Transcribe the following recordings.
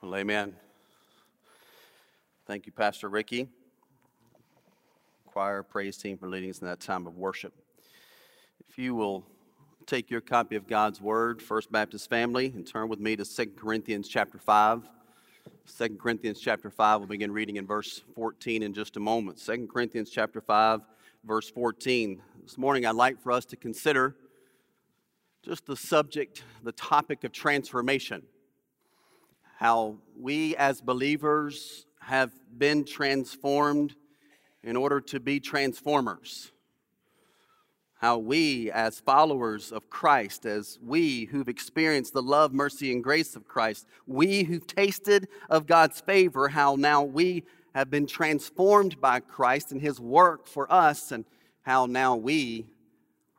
Well, amen. Thank you, Pastor Ricky, choir, praise team for leading us in that time of worship. If you will take your copy of God's Word, First Baptist family, and turn with me to 2 Corinthians chapter 5. 2 Corinthians chapter 5, we'll begin reading in verse 14 in just a moment. 2 Corinthians chapter 5, verse 14. This morning, I'd like for us to consider just the subject, the topic of transformation how we as believers have been transformed in order to be transformers. How we, as followers of Christ, as we who've experienced the love, mercy, and grace of Christ, we who've tasted of God's favor, how now we have been transformed by Christ and His work for us, and how now we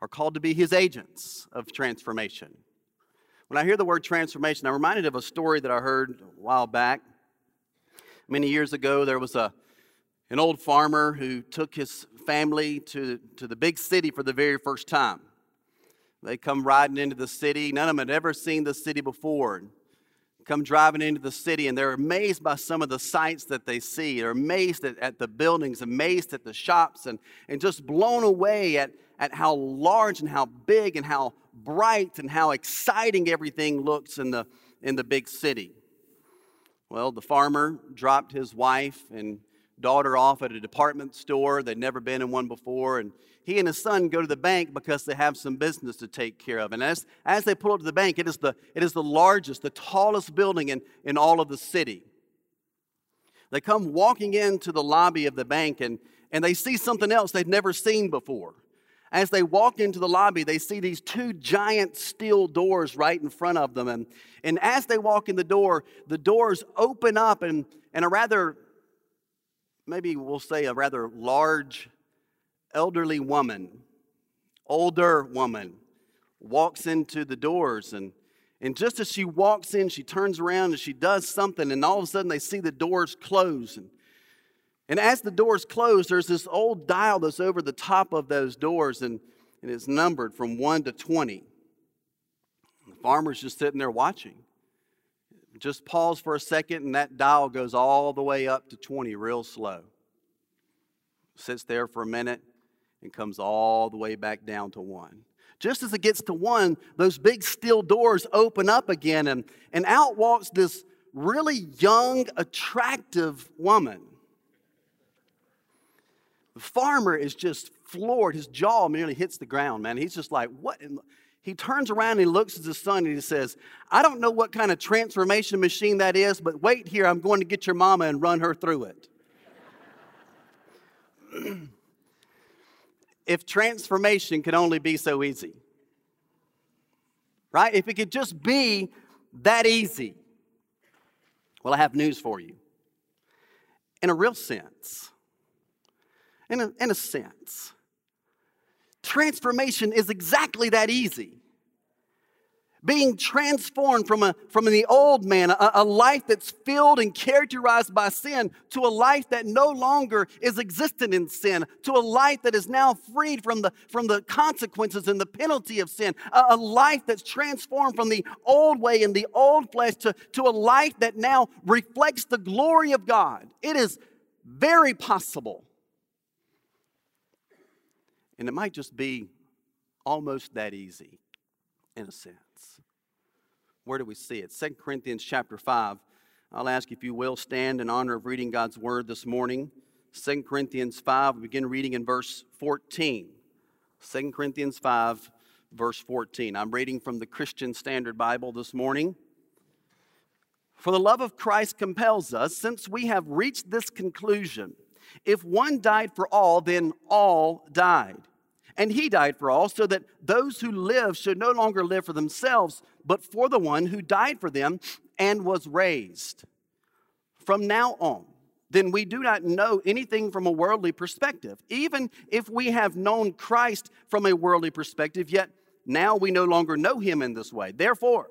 are called to be His agents of transformation. When I hear the word transformation, I'm reminded of a story that I heard a while back. Many years ago, there was a, an old farmer who took his family to, to the big city for the very first time. They come riding into the city. None of them had ever seen the city before. Come driving into the city, and they're amazed by some of the sights that they see. They're amazed at, at the buildings, amazed at the shops, and, and just blown away at, at how large and how big and how bright and how exciting everything looks in the, in the big city. Well, the farmer dropped his wife and daughter off at a department store. They'd never been in one before. And he and his son go to the bank because they have some business to take care of. And as, as they pull up to the bank, it is the, it is the largest, the tallest building in, in all of the city. They come walking into the lobby of the bank and, and they see something else they've never seen before. As they walk into the lobby, they see these two giant steel doors right in front of them. And, and as they walk in the door, the doors open up, and, and a rather, maybe we'll say a rather large, elderly woman, older woman, walks into the doors. And, and just as she walks in, she turns around and she does something, and all of a sudden they see the doors close. And and as the doors close, there's this old dial that's over the top of those doors, and, and it's numbered from 1 to 20. The farmer's just sitting there watching. Just pause for a second, and that dial goes all the way up to 20 real slow. Sits there for a minute and comes all the way back down to 1. Just as it gets to 1, those big steel doors open up again, and, and out walks this really young, attractive woman the farmer is just floored. His jaw nearly hits the ground, man. He's just like, what? He turns around and he looks at his son and he says, I don't know what kind of transformation machine that is, but wait here, I'm going to get your mama and run her through it. if transformation could only be so easy, right? If it could just be that easy. Well, I have news for you. In a real sense, in a, in a sense. Transformation is exactly that easy. Being transformed from, a, from the old man, a, a life that's filled and characterized by sin, to a life that no longer is existent in sin, to a life that is now freed from the, from the consequences and the penalty of sin, a, a life that's transformed from the old way and the old flesh to, to a life that now reflects the glory of God. It is very possible and it might just be almost that easy in a sense. Where do we see it? 2 Corinthians chapter 5. I'll ask if you will stand in honor of reading God's word this morning. 2 Corinthians 5, we begin reading in verse 14. 2 Corinthians 5, verse 14. I'm reading from the Christian Standard Bible this morning. For the love of Christ compels us, since we have reached this conclusion if one died for all, then all died. And he died for all, so that those who live should no longer live for themselves, but for the one who died for them and was raised. From now on, then we do not know anything from a worldly perspective. Even if we have known Christ from a worldly perspective, yet now we no longer know him in this way. Therefore,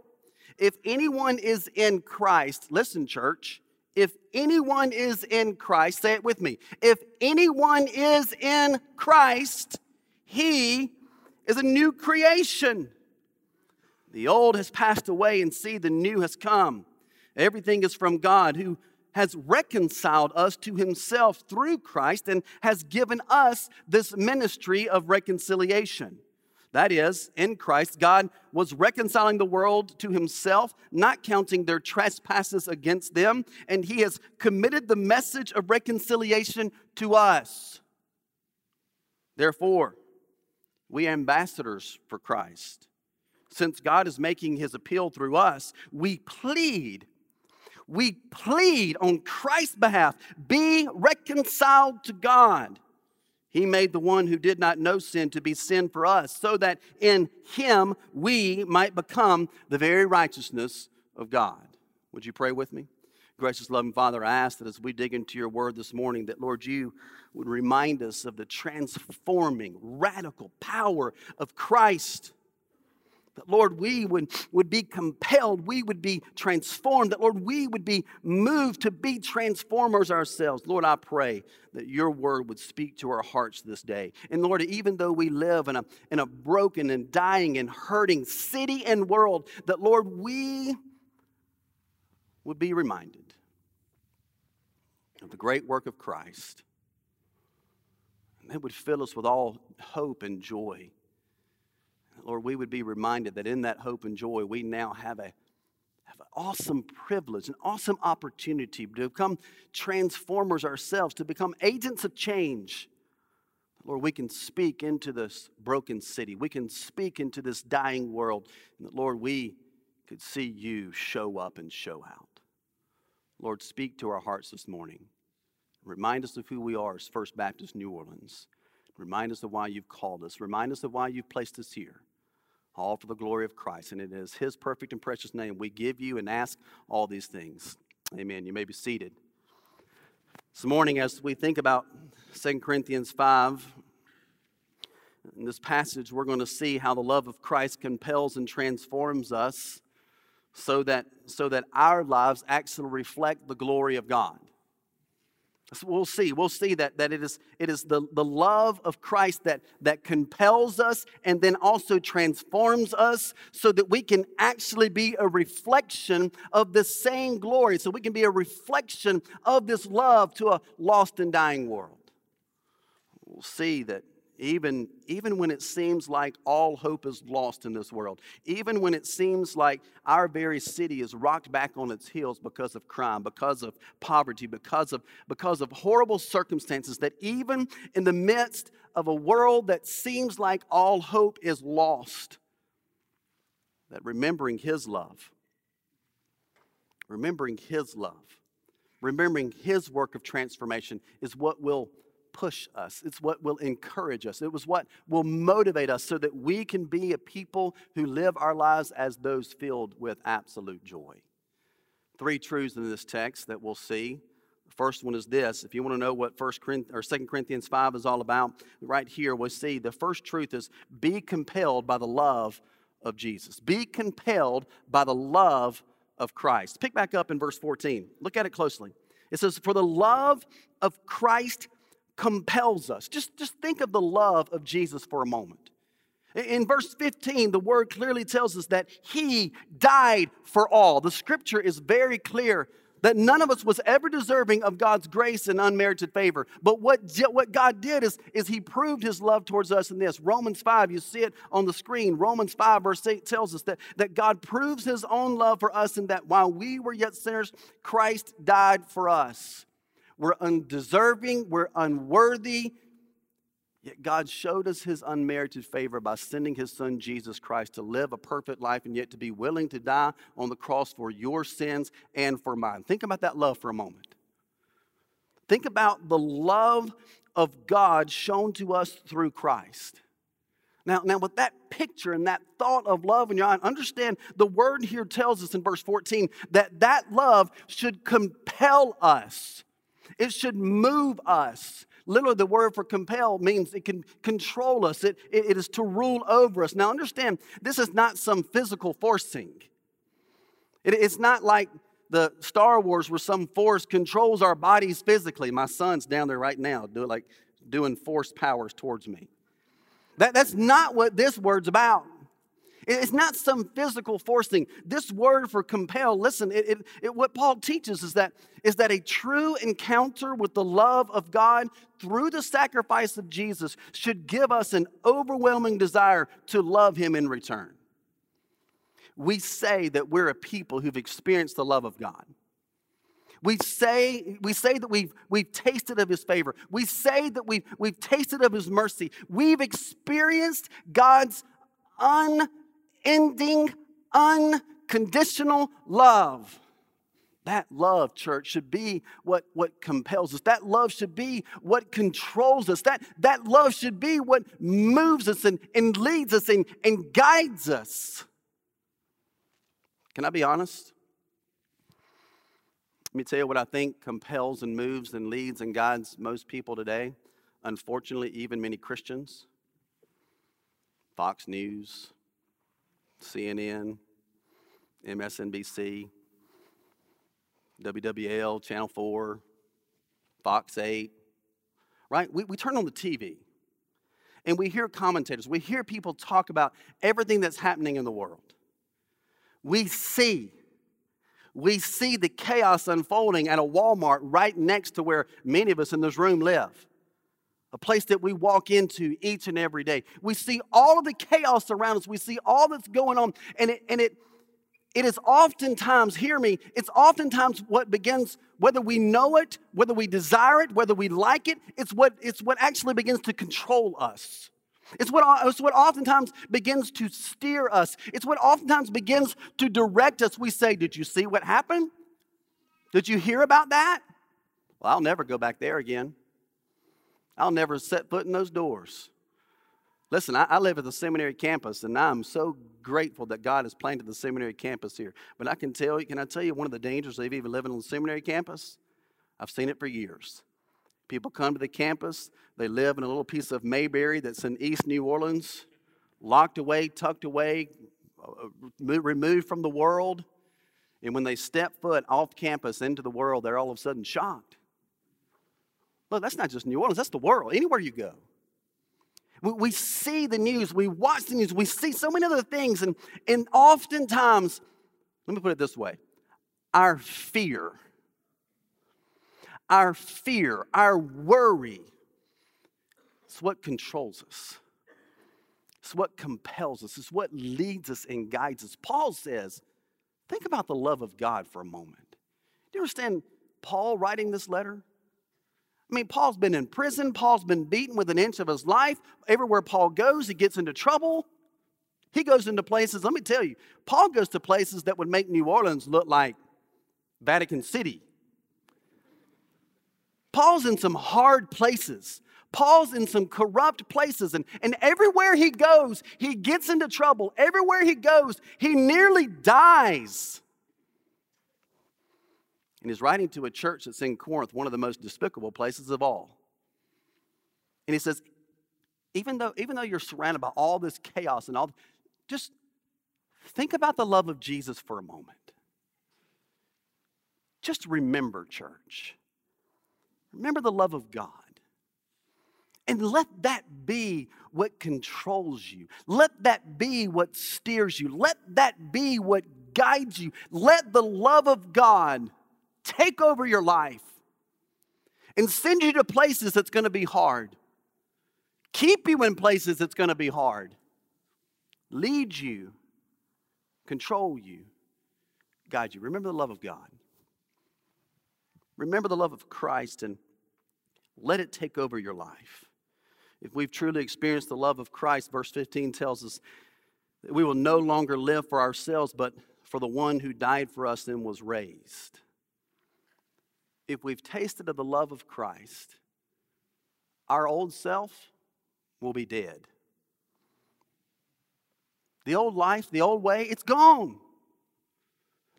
if anyone is in Christ, listen, church, if anyone is in Christ, say it with me. If anyone is in Christ, he is a new creation. The old has passed away, and see, the new has come. Everything is from God who has reconciled us to himself through Christ and has given us this ministry of reconciliation. That is, in Christ, God was reconciling the world to himself, not counting their trespasses against them, and he has committed the message of reconciliation to us. Therefore, we are ambassadors for Christ. Since God is making his appeal through us, we plead we plead on Christ's behalf, be reconciled to God. He made the one who did not know sin to be sin for us, so that in him we might become the very righteousness of God. Would you pray with me? Gracious, loving Father, I ask that as we dig into your word this morning, that Lord, you would remind us of the transforming, radical power of Christ that, Lord, we would, would be compelled, we would be transformed, that, Lord, we would be moved to be transformers ourselves. Lord, I pray that your word would speak to our hearts this day. And Lord, even though we live in a, in a broken and dying and hurting city and world, that, Lord, we would be reminded of the great work of Christ. And that would fill us with all hope and joy Lord, we would be reminded that in that hope and joy, we now have a have an awesome privilege, an awesome opportunity to become transformers ourselves, to become agents of change. Lord, we can speak into this broken city. We can speak into this dying world. And that, Lord, we could see you show up and show out. Lord, speak to our hearts this morning. Remind us of who we are as First Baptist New Orleans. Remind us of why you've called us. Remind us of why you've placed us here all for the glory of Christ. And it is His perfect and precious name we give you and ask all these things. Amen. You may be seated. This morning, as we think about 2 Corinthians 5, in this passage, we're going to see how the love of Christ compels and transforms us so that, so that our lives actually reflect the glory of God. So we'll see. We'll see that, that it is, it is the, the love of Christ that, that compels us and then also transforms us so that we can actually be a reflection of the same glory. So we can be a reflection of this love to a lost and dying world. We'll see that even, even when it seems like all hope is lost in this world, even when it seems like our very city is rocked back on its heels because of crime, because of poverty, because of, because of horrible circumstances, that even in the midst of a world that seems like all hope is lost, that remembering His love, remembering His love, remembering His work of transformation is what will push us. It's what will encourage us. It was what will motivate us so that we can be a people who live our lives as those filled with absolute joy. Three truths in this text that we'll see. The first one is this. If you want to know what First Corinthians or 2 Corinthians 5 is all about, right here we'll see the first truth is be compelled by the love of Jesus. Be compelled by the love of Christ. Pick back up in verse 14. Look at it closely. It says, For the love of Christ compels us. Just, just think of the love of Jesus for a moment. In verse 15, the word clearly tells us that he died for all. The scripture is very clear that none of us was ever deserving of God's grace and unmerited favor. But what, what God did is, is he proved his love towards us in this. Romans 5, you see it on the screen. Romans 5, verse 8 tells us that, that God proves his own love for us in that while we were yet sinners, Christ died for us. We're undeserving, we're unworthy. Yet God showed us his unmerited favor by sending his son Jesus Christ to live a perfect life and yet to be willing to die on the cross for your sins and for mine. Think about that love for a moment. Think about the love of God shown to us through Christ. Now, now, with that picture and that thought of love in your mind, understand the word here tells us in verse 14 that that love should compel us it should move us. Literally, the word for compel means it can control us, it, it, is to rule over us. Now, understand, this is not some physical forcing. It, it's not like the Star Wars where some force controls our bodies physically. My son's down there right now, doing like doing force powers towards me. That, that's not what this word's about. It's not some physical forcing. This word for compel, listen, it, it, it, what Paul teaches is that, is that a true encounter with the love of God through the sacrifice of Jesus should give us an overwhelming desire to love him in return. We say that we're a people who've experienced the love of God. We say, we say that we've, we've tasted of his favor. We say that we've, we've tasted of his mercy. We've experienced God's unending, unconditional love. That love, church, should be what, what compels us. That love should be what controls us. That, that love should be what moves us and, and leads us and, and guides us. Can I be honest? Let me tell you what I think compels and moves and leads and guides most people today. Unfortunately, even many Christians. Fox News, CNN, MSNBC, WWL, Channel 4, Fox 8, right? We, we turn on the TV and we hear commentators, we hear people talk about everything that's happening in the world. We see we see the chaos unfolding at a Walmart right next to where many of us in this room live, a place that we walk into each and every day. We see all of the chaos around us, we see all that's going on, and it, and it, it is oftentimes, hear me, it's oftentimes what begins, whether we know it, whether we desire it, whether we like it, it's what, it's what actually begins to control us. It's what, it's what oftentimes begins to steer us. It's what oftentimes begins to direct us. We say, Did you see what happened? Did you hear about that? Well, I'll never go back there again. I'll never set foot in those doors. Listen, I, I, live at the seminary campus, and I'm so grateful that God has planted the seminary campus here. But I can tell you, can I tell you one of the dangers of even living on the seminary campus? I've seen it for years. People come to the campus, they live in a little piece of Mayberry that's in East New Orleans, locked away, tucked away, uh, removed from the world. And when they step foot off campus into the world, they're all of a sudden shocked. Look, that's not just New Orleans, that's the world, anywhere you go. We, we see the news, we watch the news, we see so many other things, and, and oftentimes, let me put it this way our fear our fear, our worry. It's what controls us. It's what compels us. It's what leads us and guides us. Paul says, think about the love of God for a moment. Do you understand Paul writing this letter? I mean, Paul's been in prison. Paul's been beaten with an inch of his life. Everywhere Paul goes, he gets into trouble. He goes into places, let me tell you, Paul goes to places that would make New Orleans look like Vatican City. Paul's in some hard places. Paul's in some corrupt places, and, and everywhere he goes, he gets into trouble. Everywhere he goes, he nearly dies. And he's writing to a church that's in Corinth, one of the most despicable places of all. And he says, even though, even though you're surrounded by all this chaos and all, just think about the love of Jesus for a moment. Just remember, church, Remember the love of God. And let that be what controls you. Let that be what steers you. Let that be what guides you. Let the love of God take over your life and send you to places that's going to be hard. Keep you in places that's going to be hard. Lead you, control you, guide you. Remember the love of God. Remember the love of Christ and let it take over your life. If we've truly experienced the love of Christ, verse 15 tells us that we will no longer live for ourselves, but for the one who died for us and was raised. If we've tasted of the love of Christ, our old self will be dead. The old life, the old way, it's gone.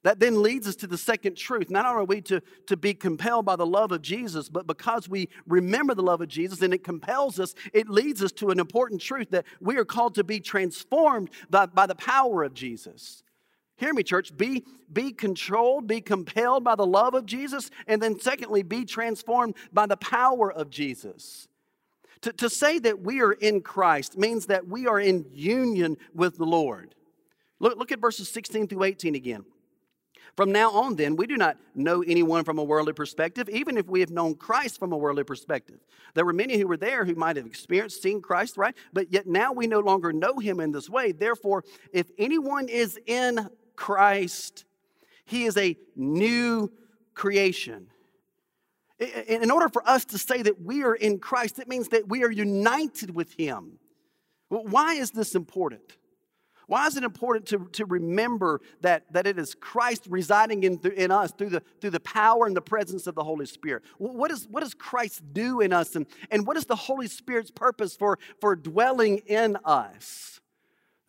That then leads us to the second truth. Not only are we to, to be compelled by the love of Jesus, but because we remember the love of Jesus and it compels us, it leads us to an important truth that we are called to be transformed by, by the power of Jesus. Hear me, church. Be, be controlled, be compelled by the love of Jesus, and then secondly, be transformed by the power of Jesus. To, to say that we are in Christ means that we are in union with the Lord. Look, look at verses 16 through 18 again. From now on, then, we do not know anyone from a worldly perspective, even if we have known Christ from a worldly perspective. There were many who were there who might have experienced seeing Christ, right? But yet now we no longer know him in this way. Therefore, if anyone is in Christ, he is a new creation. In order for us to say that we are in Christ, it means that we are united with him. Why is this important? Why is it important to, to remember that, that it is Christ residing in, in us through the, through the power and the presence of the Holy Spirit? What, is, what does Christ do in us? And, and what is the Holy Spirit's purpose for, for dwelling in us?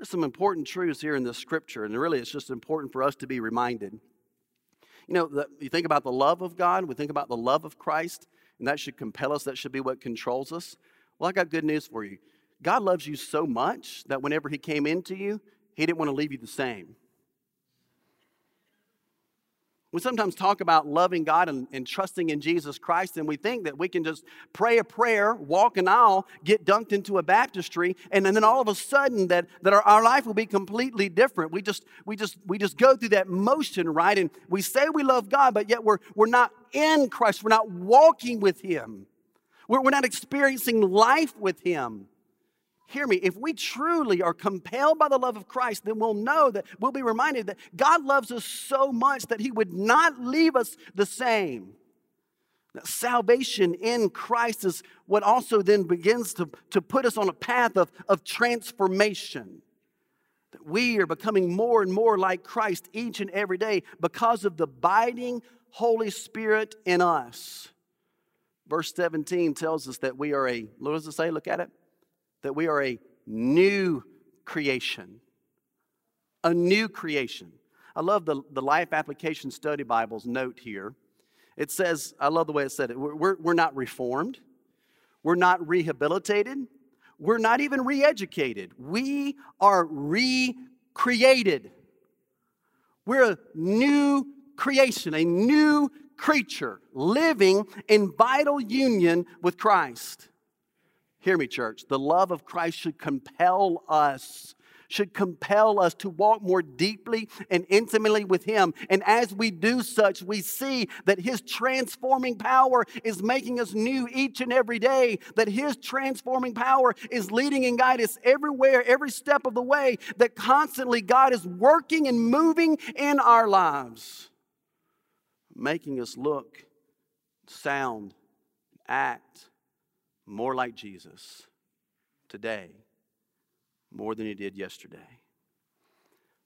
There's some important truths here in this scripture, and really it's just important for us to be reminded. You know, the, you think about the love of God, we think about the love of Christ, and that should compel us, that should be what controls us. Well, I got good news for you. God loves you so much that whenever He came into you, He didn't want to leave you the same. We sometimes talk about loving God and, and, trusting in Jesus Christ, and we think that we can just pray a prayer, walk an aisle, get dunked into a baptistry, and, and then all of a sudden that, that our, our life will be completely different. We just, we, just, we just go through that motion, right? And we say we love God, but yet we're, we're not in Christ. We're not walking with Him. We're, we're not experiencing life with Him hear me, if we truly are compelled by the love of Christ, then we'll know that we'll be reminded that God loves us so much that He would not leave us the same. That salvation in Christ is what also then begins to, to put us on a path of, of transformation. That we are becoming more and more like Christ each and every day because of the abiding Holy Spirit in us. Verse 17 tells us that we are a, what does it say? Look at it that we are a new creation. A new creation. I love the, the Life Application Study Bible's note here. It says, I love the way it said it. We're, we're, not reformed, we're not rehabilitated, we're not even re educated. We are recreated. We're a new creation, a new creature living in vital union with Christ. Hear me, church. The love of Christ should compel us, should compel us to walk more deeply and intimately with Him. And as we do such, we see that His transforming power is making us new each and every day, that His transforming power is leading and guiding us everywhere, every step of the way, that constantly God is working and moving in our lives, making us look, sound, act more like Jesus today more than he did yesterday.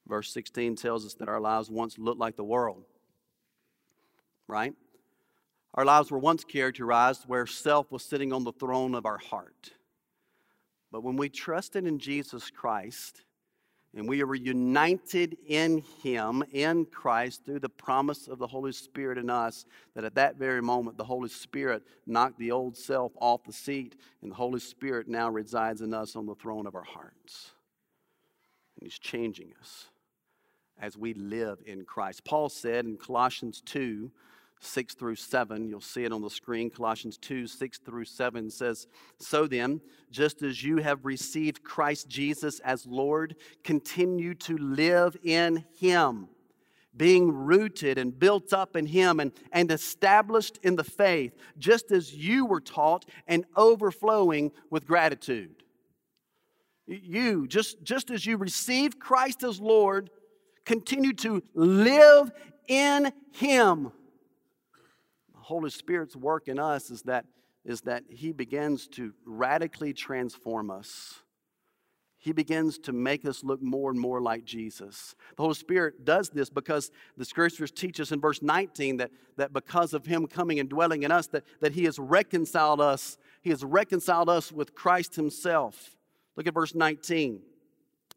Verse 16 tells us that our lives once looked like the world, right? Our lives were once characterized where self was sitting on the throne of our heart. But when we trusted in Jesus Christ, and we are united in Him, in Christ, through the promise of the Holy Spirit in us, that at that very moment, the Holy Spirit knocked the old self off the seat, and the Holy Spirit now resides in us on the throne of our hearts. And He's changing us as we live in Christ. Paul said in Colossians 2 6 through 7. You'll see it on the screen. Colossians 2 6 through 7 says, So then, just as you have received Christ Jesus as Lord, continue to live in Him, being rooted and built up in Him and, and established in the faith, just as you were taught and overflowing with gratitude. You, just, just as you received Christ as Lord, continue to live in Him Holy Spirit's work in us is that, is that He begins to radically transform us. He begins to make us look more and more like Jesus. The Holy Spirit does this because the scriptures teach us in verse 19 that, that because of Him coming and dwelling in us, that, that He has reconciled us. He has reconciled us with Christ Himself. Look at verse 19.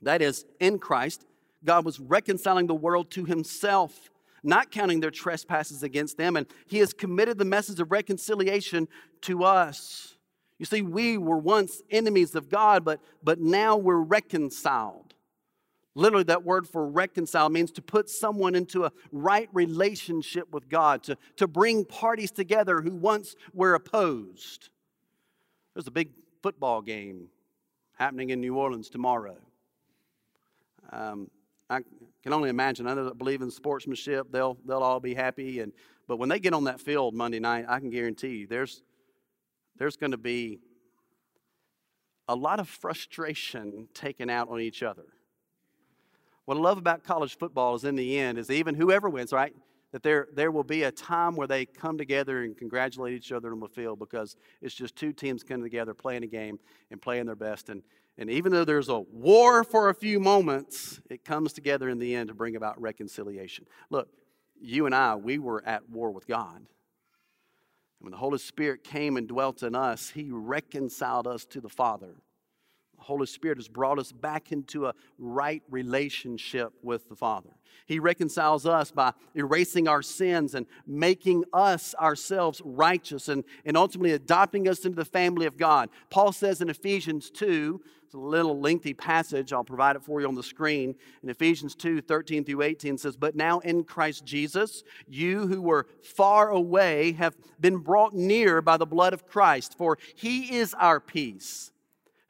That is, in Christ, God was reconciling the world to Himself not counting their trespasses against them, and he has committed the message of reconciliation to us. You see, we were once enemies of God, but, but now we're reconciled. Literally, that word for reconcile means to put someone into a right relationship with God, to, to bring parties together who once were opposed. There's a big football game happening in New Orleans tomorrow. Um, I can only imagine others that believe in sportsmanship, they'll, they'll all be happy. And, but when they get on that field Monday night, I can guarantee you there's, there's going to be a lot of frustration taken out on each other. What I love about college football is in the end is even whoever wins, right? That there, there will be a time where they come together and congratulate each other on the field because it's just two teams coming together, playing a game and playing their best. And, and even though there's a war for a few moments, it comes together in the end to bring about reconciliation. Look, you and I, we were at war with God. And when the Holy Spirit came and dwelt in us, He reconciled us to the Father. The Holy Spirit has brought us back into a right relationship with the Father. He reconciles us by erasing our sins and making us ourselves righteous and, and ultimately adopting us into the family of God. Paul says in Ephesians 2, it's a little lengthy passage. I'll provide it for you on the screen. In Ephesians 2 13 through 18 says, But now in Christ Jesus, you who were far away have been brought near by the blood of Christ, for he is our peace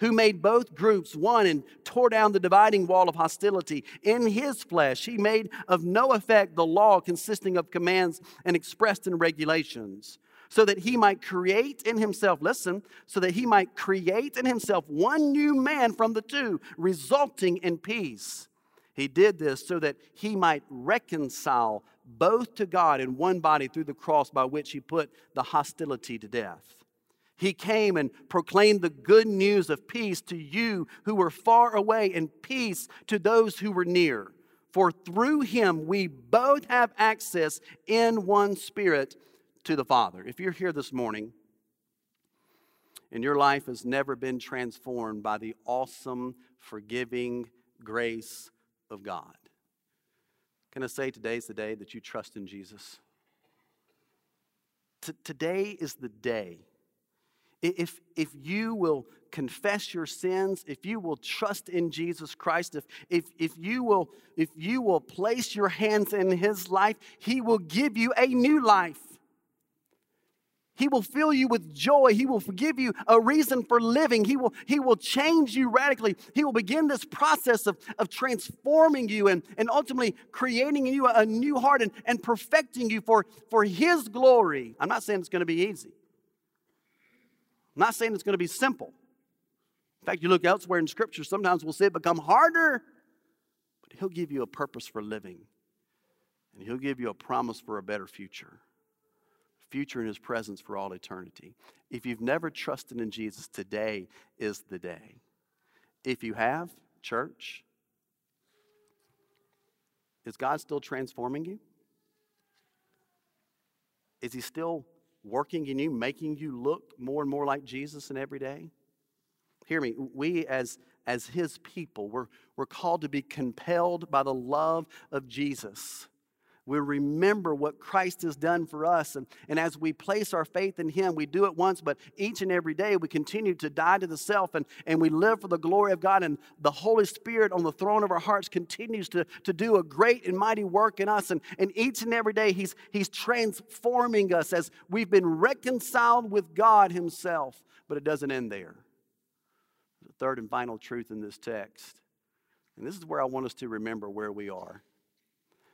who made both groups one and tore down the dividing wall of hostility. In his flesh, he made of no effect the law consisting of commands and expressed in regulations, so that he might create in himself, listen, so that he might create in himself one new man from the two, resulting in peace. He did this so that he might reconcile both to God in one body through the cross by which he put the hostility to death. He came and proclaimed the good news of peace to you who were far away and peace to those who were near. For through him we both have access in one spirit to the Father. If you're here this morning and your life has never been transformed by the awesome, forgiving grace of God, can I say today's the day that you trust in Jesus? T- today is the day if, if you will confess your sins, if you will trust in Jesus Christ, if, if, if, you will, if you will place your hands in His life, He will give you a new life. He will fill you with joy. He will forgive you a reason for living. He will, he will change you radically. He will begin this process of, of transforming you and, and ultimately creating in you a, a new heart and, and perfecting you for, for His glory. I'm not saying it's going to be easy. I'm not saying it's going to be simple. In fact, you look elsewhere in Scripture, sometimes we'll see it become harder, but He'll give you a purpose for living, and He'll give you a promise for a better future. Future in His presence for all eternity. If you've never trusted in Jesus, today is the day. If you have, church, is God still transforming you? Is He still working in you, making you look more and more like Jesus in every day? Hear me, we as, as his people, we're, we're called to be compelled by the love of Jesus we remember what Christ has done for us. And, and as we place our faith in Him, we do it once, but each and every day we continue to die to the self and, and we live for the glory of God. And the Holy Spirit on the throne of our hearts continues to, to do a great and mighty work in us. And, and each and every day He's, he's transforming us as we've been reconciled with God Himself. But it doesn't end there. The third and final truth in this text. And this is where I want us to remember where we are.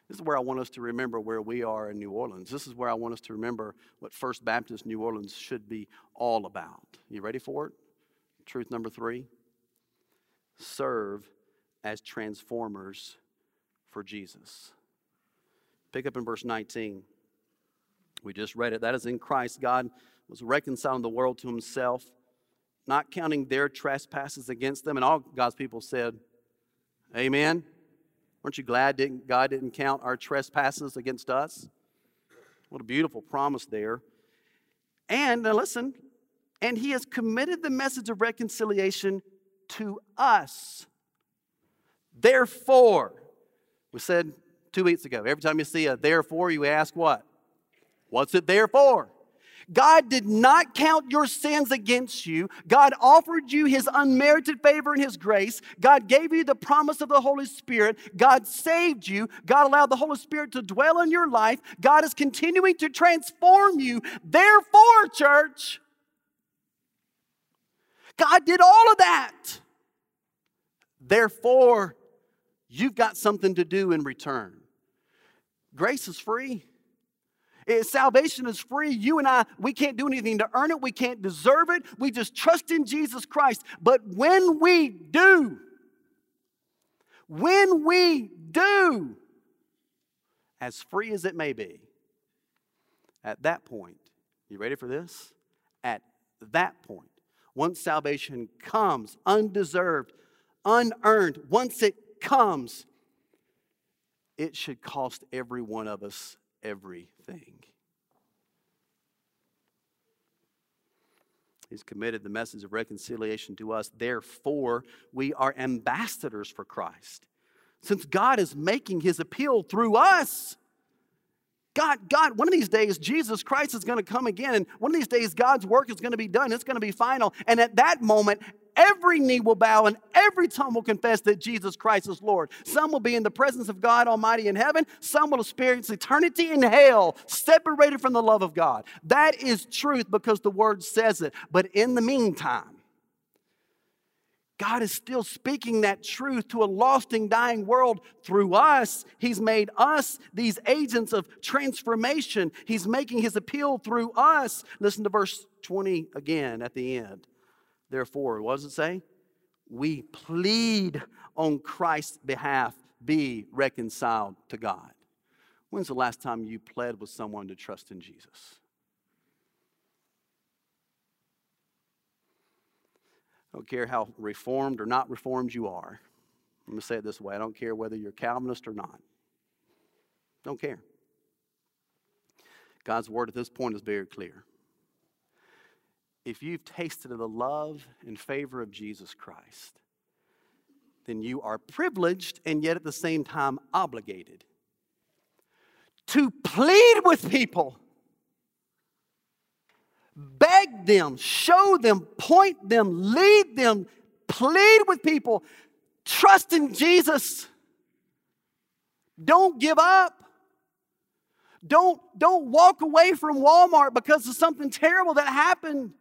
This is where I want us to remember where we are in New Orleans. This is where I want us to remember what First Baptist New Orleans should be all about. You ready for it? Truth number three serve as transformers for Jesus. Pick up in verse 19. We just read it. That is in Christ, God was reconciling the world to himself, not counting their trespasses against them. And all God's people said, Amen. Aren't you glad didn't, God didn't count our trespasses against us? What a beautiful promise there. And now listen, and he has committed the message of reconciliation to us. Therefore, we said two weeks ago, every time you see a therefore, you ask what? What's it there for? God did not count your sins against you. God offered you his unmerited favor and his grace. God gave you the promise of the Holy Spirit. God saved you. God allowed the Holy Spirit to dwell in your life. God is continuing to transform you. Therefore, church, God did all of that. Therefore, You've got something to do in return. Grace is free. Salvation is free. You and I, we can't do anything to earn it. We can't deserve it. We just trust in Jesus Christ. But when we do, when we do, as free as it may be, at that point, you ready for this? At that point, once salvation comes, undeserved, unearned, once it comes, it should cost every one of us everything. He's committed the message of reconciliation to us. Therefore, we are ambassadors for Christ. Since God is making his appeal through us, God, God, one of these days, Jesus Christ is going to come again, and one of these days, God's work is going to be done. It's going to be final. And at that moment, every knee will bow and every tongue will confess that Jesus Christ is Lord. Some will be in the presence of God Almighty in heaven, some will experience eternity in hell, separated from the love of God. That is truth because the word says it. But in the meantime, God is still speaking that truth to a lost and dying world through us. He's made us these agents of transformation. He's making his appeal through us. Listen to verse 20 again at the end. Therefore, what does it say? We plead on Christ's behalf, be reconciled to God. When's the last time you pled with someone to trust in Jesus? I don't care how reformed or not reformed you are. I'm going to say it this way I don't care whether you're Calvinist or not. Don't care. God's word at this point is very clear if you've tasted of the love and favor of Jesus Christ, then you are privileged and yet at the same time obligated to plead with people, beg them, show them, point them, lead them, plead with people, trust in Jesus. Don't give up. Don't, don't walk away from Walmart because of something terrible that happened.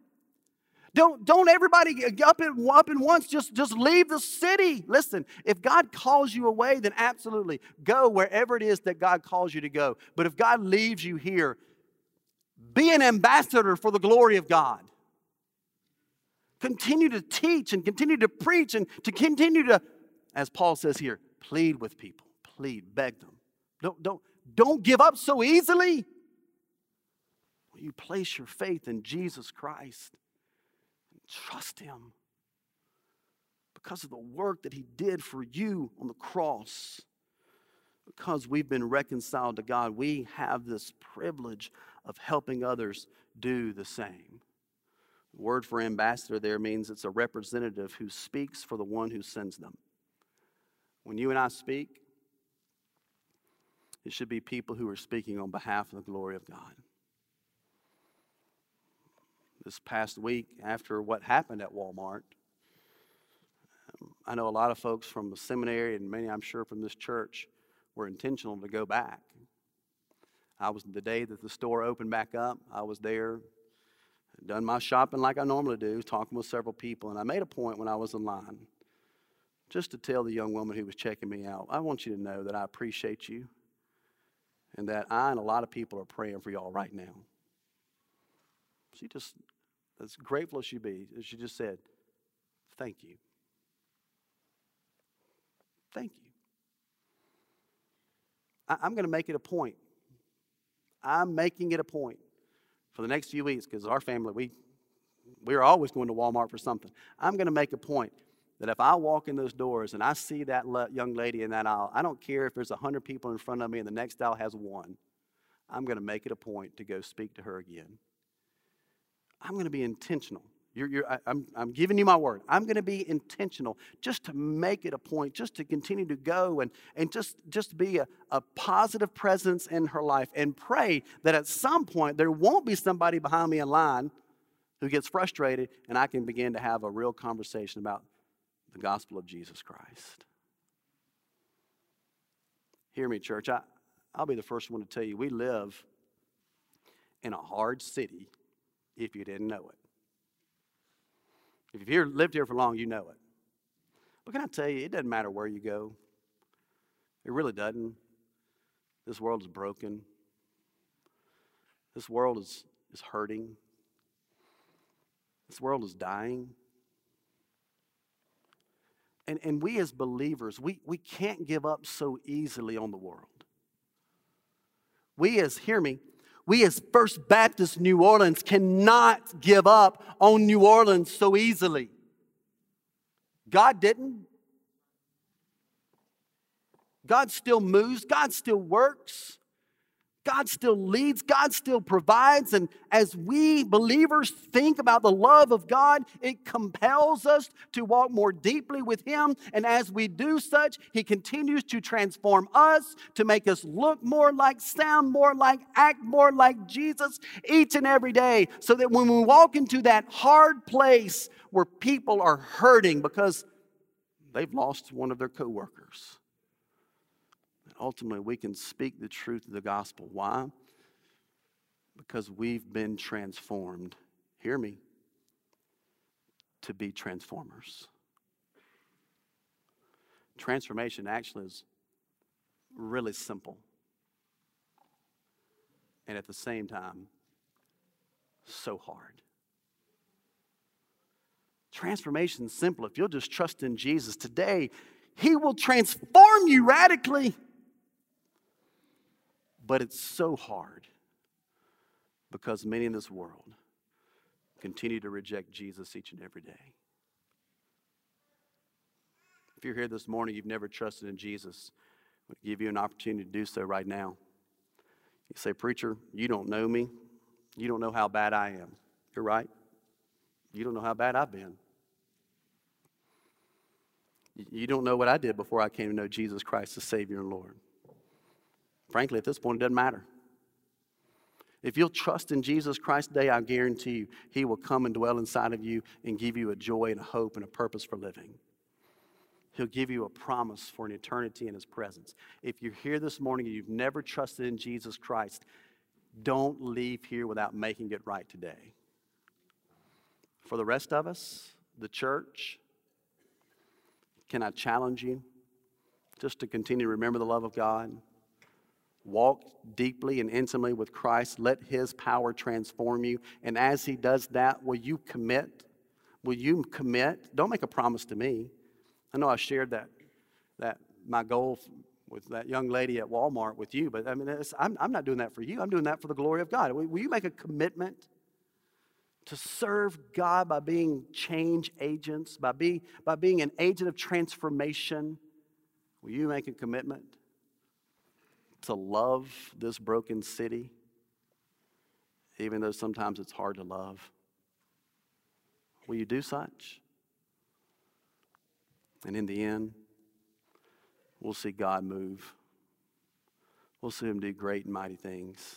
Don't, don't everybody up and up and once just, just leave the city. Listen, if God calls you away, then absolutely go wherever it is that God calls you to go. But if God leaves you here, be an ambassador for the glory of God. Continue to teach and continue to preach and to continue to, as Paul says here, plead with people. Plead, beg them. Don't, don't, don't give up so easily. Will you place your faith in Jesus Christ. Trust Him because of the work that He did for you on the cross. Because we've been reconciled to God, we have this privilege of helping others do the same. The word for ambassador there means it's a representative who speaks for the one who sends them. When you and I speak, it should be people who are speaking on behalf of the glory of God this past week after what happened at Walmart. I know a lot of folks from the seminary and many, I'm sure, from this church were intentional to go back. I was the day that the store opened back up, I was there, done my shopping like I normally do, talking with several people, and I made a point when I was in line just to tell the young woman who was checking me out, I want you to know that I appreciate you and that I and a lot of people are praying for y'all right now. She just as grateful as she be, as she just said, thank you. Thank you. I, I'm going to make it a point. I'm making it a point for the next few weeks because our family, we, we're always going to Walmart for something. I'm going to make a point that if I walk in those doors and I see that le- young lady in that aisle, I don't care if there's 100 people in front of me and the next aisle has one, I'm going to make it a point to go speak to her again. I'm going to be intentional. You're, you're, I, I'm, I'm giving you my word. I'm going to be intentional just to make it a point, just to continue to go and, and just, just be a, a positive presence in her life and pray that at some point there won't be somebody behind me in line who gets frustrated and I can begin to have a real conversation about the gospel of Jesus Christ. Hear me, church. I, I'll be the first one to tell you we live in a hard city if you didn't know it. If you've here, lived here for long, you know it. But can I tell you, it doesn't matter where you go. It really doesn't. This world is broken. This world is, is hurting. This world is dying. And, and we as believers, we, we can't give up so easily on the world. We as, hear me, we as First Baptist New Orleans cannot give up on New Orleans so easily. God didn't. God still moves, God still works. God still leads, God still provides. And as we believers think about the love of God, it compels us to walk more deeply with Him. And as we do such, He continues to transform us to make us look more like, sound more like, act more like Jesus each and every day. So that when we walk into that hard place where people are hurting because they've lost one of their coworkers ultimately we can speak the truth of the gospel. Why? Because we've been transformed. Hear me. To be transformers. Transformation actually is really simple. And at the same time, so hard. Transformation is simple. If you'll just trust in Jesus today, He will transform you radically. But it's so hard because many in this world continue to reject Jesus each and every day. If you're here this morning, you've never trusted in Jesus, I give you an opportunity to do so right now. You say, Preacher, you don't know me. You don't know how bad I am. You're right. You don't know how bad I've been. You don't know what I did before I came to know Jesus Christ as Savior and Lord. Frankly, at this point, it doesn't matter. If you'll trust in Jesus Christ today, I guarantee you, He will come and dwell inside of you and give you a joy and a hope and a purpose for living. He'll give you a promise for an eternity in His presence. If you're here this morning and you've never trusted in Jesus Christ, don't leave here without making it right today. For the rest of us, the church, can I challenge you just to continue to remember the love of God? Walk deeply and intimately with Christ. Let His power transform you. And as He does that, will you commit? Will you commit? Don't make a promise to me. I know I shared that, that my goal with that young lady at Walmart with you, but I mean, I'm, I'm not doing that for you. I'm doing that for the glory of God. Will, will you make a commitment to serve God by being change agents, by, be, by being an agent of transformation? Will you make a commitment? To love this broken city, even though sometimes it's hard to love? Will you do such? And in the end, we'll see God move. We'll see Him do great and mighty things.